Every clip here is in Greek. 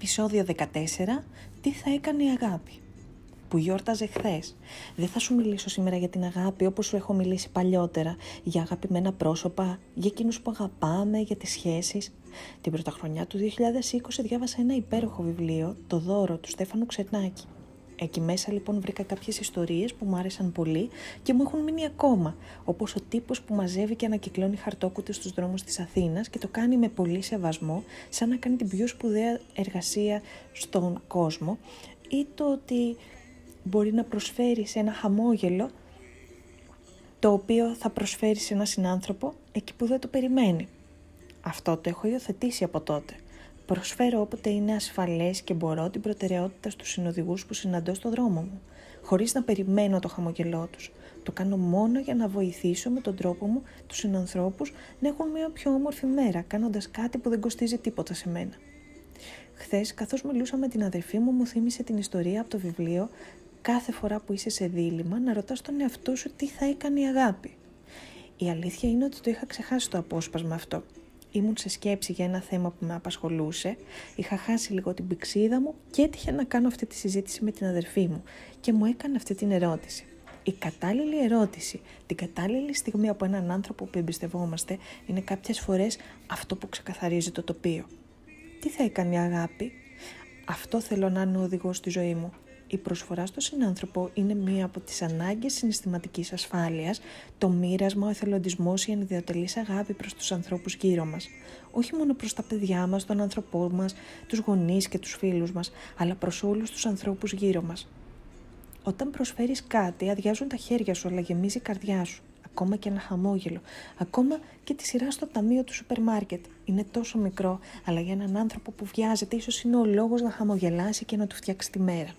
Επισόδιο 14. Τι θα έκανε η αγάπη. Που γιόρταζε χθες. Δεν θα σου μιλήσω σήμερα για την αγάπη όπως σου έχω μιλήσει παλιότερα. Για αγαπημένα πρόσωπα, για εκείνους που αγαπάμε, για τις σχέσεις. Την πρωτοχρονιά του 2020 διάβασα ένα υπέροχο βιβλίο, Το δώρο του Στέφανου Ξετνάκη. Εκεί μέσα λοιπόν βρήκα κάποιες ιστορίες που μου άρεσαν πολύ και μου έχουν μείνει ακόμα, όπως ο τύπος που μαζεύει και ανακυκλώνει χαρτόκουτες στους δρόμους της Αθήνας και το κάνει με πολύ σεβασμό, σαν να κάνει την πιο σπουδαία εργασία στον κόσμο, ή το ότι μπορεί να προσφέρει σε ένα χαμόγελο το οποίο θα προσφέρει σε ένα συνάνθρωπο εκεί που δεν το περιμένει. Αυτό το έχω υιοθετήσει από τότε. Προσφέρω όποτε είναι ασφαλές και μπορώ την προτεραιότητα στους συνοδηγούς που συναντώ στο δρόμο μου, χωρίς να περιμένω το χαμογελό τους. Το κάνω μόνο για να βοηθήσω με τον τρόπο μου τους συνανθρώπους να έχουν μια πιο όμορφη μέρα, κάνοντας κάτι που δεν κοστίζει τίποτα σε μένα. Χθες, καθώς μιλούσα με την αδερφή μου, μου θύμισε την ιστορία από το βιβλίο Κάθε φορά που είσαι σε δίλημα, να ρωτάς τον εαυτό σου τι θα έκανε η αγάπη. Η αλήθεια είναι ότι το είχα ξεχάσει το απόσπασμα αυτό ήμουν σε σκέψη για ένα θέμα που με απασχολούσε, είχα χάσει λίγο την πηξίδα μου και έτυχε να κάνω αυτή τη συζήτηση με την αδερφή μου και μου έκανε αυτή την ερώτηση. Η κατάλληλη ερώτηση, την κατάλληλη στιγμή από έναν άνθρωπο που εμπιστευόμαστε είναι κάποιες φορές αυτό που ξεκαθαρίζει το τοπίο. Τι θα έκανε η αγάπη; Αυτό θέλω να είναι ο οδηγός στη ζωή μου. Η προσφορά στο συνάνθρωπο είναι μία από τις ανάγκες συναισθηματικής ασφάλειας, το μοίρασμα, ο εθελοντισμός, η ανιδιοτελής αγάπη προς τους ανθρώπους γύρω μας. Όχι μόνο προς τα παιδιά μας, τον άνθρωπό μας, τους γονείς και τους φίλους μας, αλλά προς όλους τους ανθρώπους γύρω μας. Όταν προσφέρεις κάτι, αδειάζουν τα χέρια σου, αλλά γεμίζει η καρδιά σου. Ακόμα και ένα χαμόγελο. Ακόμα και τη σειρά στο ταμείο του σούπερ μάρκετ. Είναι τόσο μικρό, αλλά για έναν άνθρωπο που βιάζεται, ίσως είναι ο λόγος να χαμογελάσει και να του φτιάξει τη μέρα.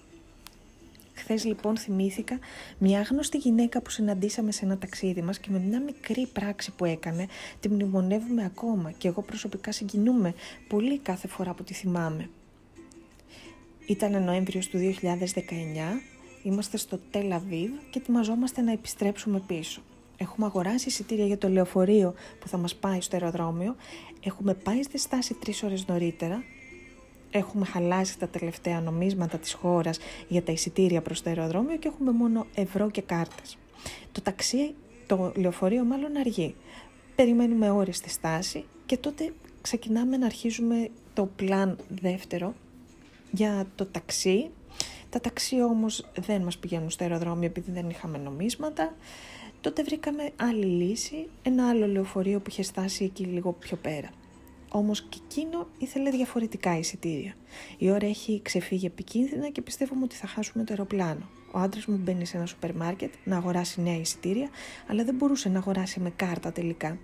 Χθες λοιπόν θυμήθηκα μια άγνωστη γυναίκα που συναντήσαμε σε ένα ταξίδι μας και με μια μικρή πράξη που έκανε τη μνημονεύουμε ακόμα και εγώ προσωπικά συγκινούμε πολύ κάθε φορά που τη θυμάμαι. Ήταν Νοέμβριος του 2019, είμαστε στο Τελαβίβ και ετοιμαζόμαστε να επιστρέψουμε πίσω. Έχουμε αγοράσει εισιτήρια για το λεωφορείο που θα μας πάει στο αεροδρόμιο. Έχουμε πάει στη στάση τρεις ώρες νωρίτερα έχουμε χαλάσει τα τελευταία νομίσματα της χώρας για τα εισιτήρια προς το αεροδρόμιο και έχουμε μόνο ευρώ και κάρτες. Το ταξί, το λεωφορείο μάλλον αργεί. Περιμένουμε ώρες στη στάση και τότε ξεκινάμε να αρχίζουμε το πλάν δεύτερο για το ταξί. Τα ταξί όμως δεν μας πηγαίνουν στο αεροδρόμιο επειδή δεν είχαμε νομίσματα. Τότε βρήκαμε άλλη λύση, ένα άλλο λεωφορείο που είχε στάσει εκεί λίγο πιο πέρα. Όμως και εκείνο ήθελε διαφορετικά εισιτήρια. Η ώρα έχει ξεφύγει επικίνδυνα και πιστεύουμε ότι θα χάσουμε το αεροπλάνο. Ο άντρας μου μπαίνει σε ένα σούπερ μάρκετ να αγοράσει νέα εισιτήρια, αλλά δεν μπορούσε να αγοράσει με κάρτα τελικά.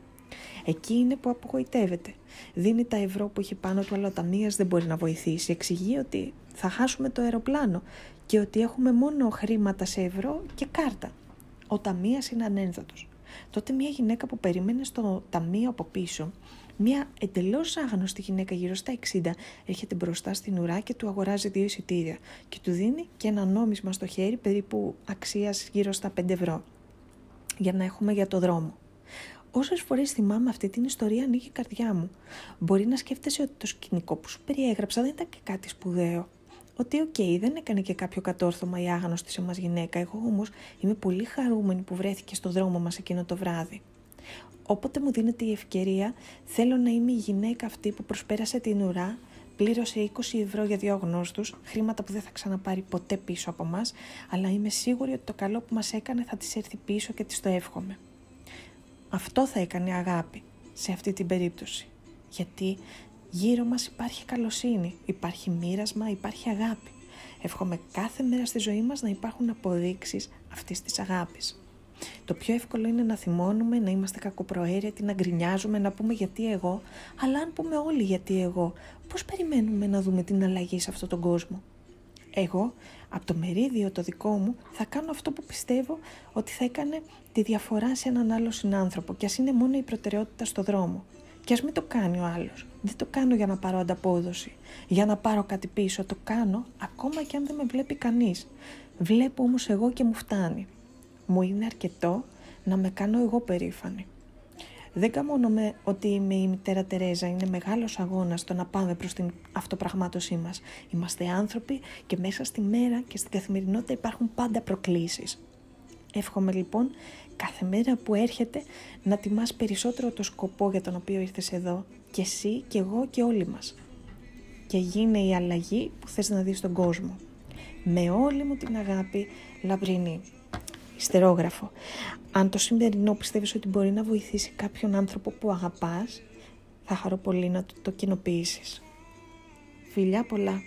Εκεί είναι που απογοητεύεται. Δίνει τα ευρώ που έχει πάνω του, αλλά ο ταμείας δεν μπορεί να βοηθήσει. Εξηγεί ότι θα χάσουμε το αεροπλάνο και ότι έχουμε μόνο χρήματα σε ευρώ και κάρτα. Ο ταμείας είναι ανένδοτος. Τότε μια γυναίκα που περίμενε στο ταμείο από πίσω μια εντελώς άγνωστη γυναίκα γύρω στα 60 έρχεται μπροστά στην ουρά και του αγοράζει δύο εισιτήρια και του δίνει και ένα νόμισμα στο χέρι περίπου αξίας γύρω στα 5 ευρώ για να έχουμε για το δρόμο. Όσες φορές θυμάμαι αυτή την ιστορία, ανοίγει η καρδιά μου. Μπορεί να σκέφτεσαι ότι το σκηνικό που σου περιέγραψα δεν ήταν και κάτι σπουδαίο. Ότι, OK, okay, δεν έκανε και κάποιο κατόρθωμα η άγνωστη σε μας γυναίκα. Εγώ όμως είμαι πολύ χαρούμενη που βρέθηκε στο δρόμο μας εκείνο το βράδυ. Όποτε μου δίνεται η ευκαιρία, θέλω να είμαι η γυναίκα αυτή που προσπέρασε την ουρά, πλήρωσε 20 ευρώ για δύο αγνώστους, χρήματα που δεν θα ξαναπάρει ποτέ πίσω από μας, αλλά είμαι σίγουρη ότι το καλό που μας έκανε θα της έρθει πίσω και της το εύχομαι. Αυτό θα έκανε η αγάπη σε αυτή την περίπτωση. Γιατί γύρω μας υπάρχει καλοσύνη, υπάρχει μοίρασμα, υπάρχει αγάπη. Εύχομαι κάθε μέρα στη ζωή μας να υπάρχουν αποδείξεις αυτής της αγάπης. Το πιο εύκολο είναι να θυμώνουμε, να είμαστε κακοπροαίρετοι, να γκρινιάζουμε, να πούμε γιατί εγώ, αλλά αν πούμε όλοι γιατί εγώ, πώς περιμένουμε να δούμε την αλλαγή σε αυτόν τον κόσμο; Εγώ, από το μερίδιο το δικό μου, θα κάνω αυτό που πιστεύω ότι θα έκανε τη διαφορά σε έναν άλλο συνάνθρωπο και ας είναι μόνο η προτεραιότητα στο δρόμο. Και ας μην το κάνει ο άλλος. Δεν το κάνω για να πάρω ανταπόδοση, για να πάρω κάτι πίσω. Το κάνω ακόμα και αν δεν με βλέπει κανείς. Βλέπω όμως εγώ και μου φτάνει μου είναι αρκετό να με κάνω εγώ περήφανη. Δεν καμώνομαι ότι είμαι η μητέρα Τερέζα, είναι μεγάλος αγώνας το να πάμε προς την αυτοπραγμάτωσή μας. Είμαστε άνθρωποι και μέσα στη μέρα και στην καθημερινότητα υπάρχουν πάντα προκλήσεις. Εύχομαι λοιπόν κάθε μέρα που έρχεται να τιμάς περισσότερο το σκοπό για τον οποίο ήρθες εδώ και εσύ και εγώ και όλοι μας. Και γίνε η αλλαγή που θες να δεις στον κόσμο. Με όλη μου την αγάπη, Λαμπρινή. Ιστερόγραφο. Αν το σημερινό πιστεύεις ότι μπορεί να βοηθήσει κάποιον άνθρωπο που αγαπάς, θα χαρώ πολύ να το, το κοινοποιήσεις. Φιλιά πολλά.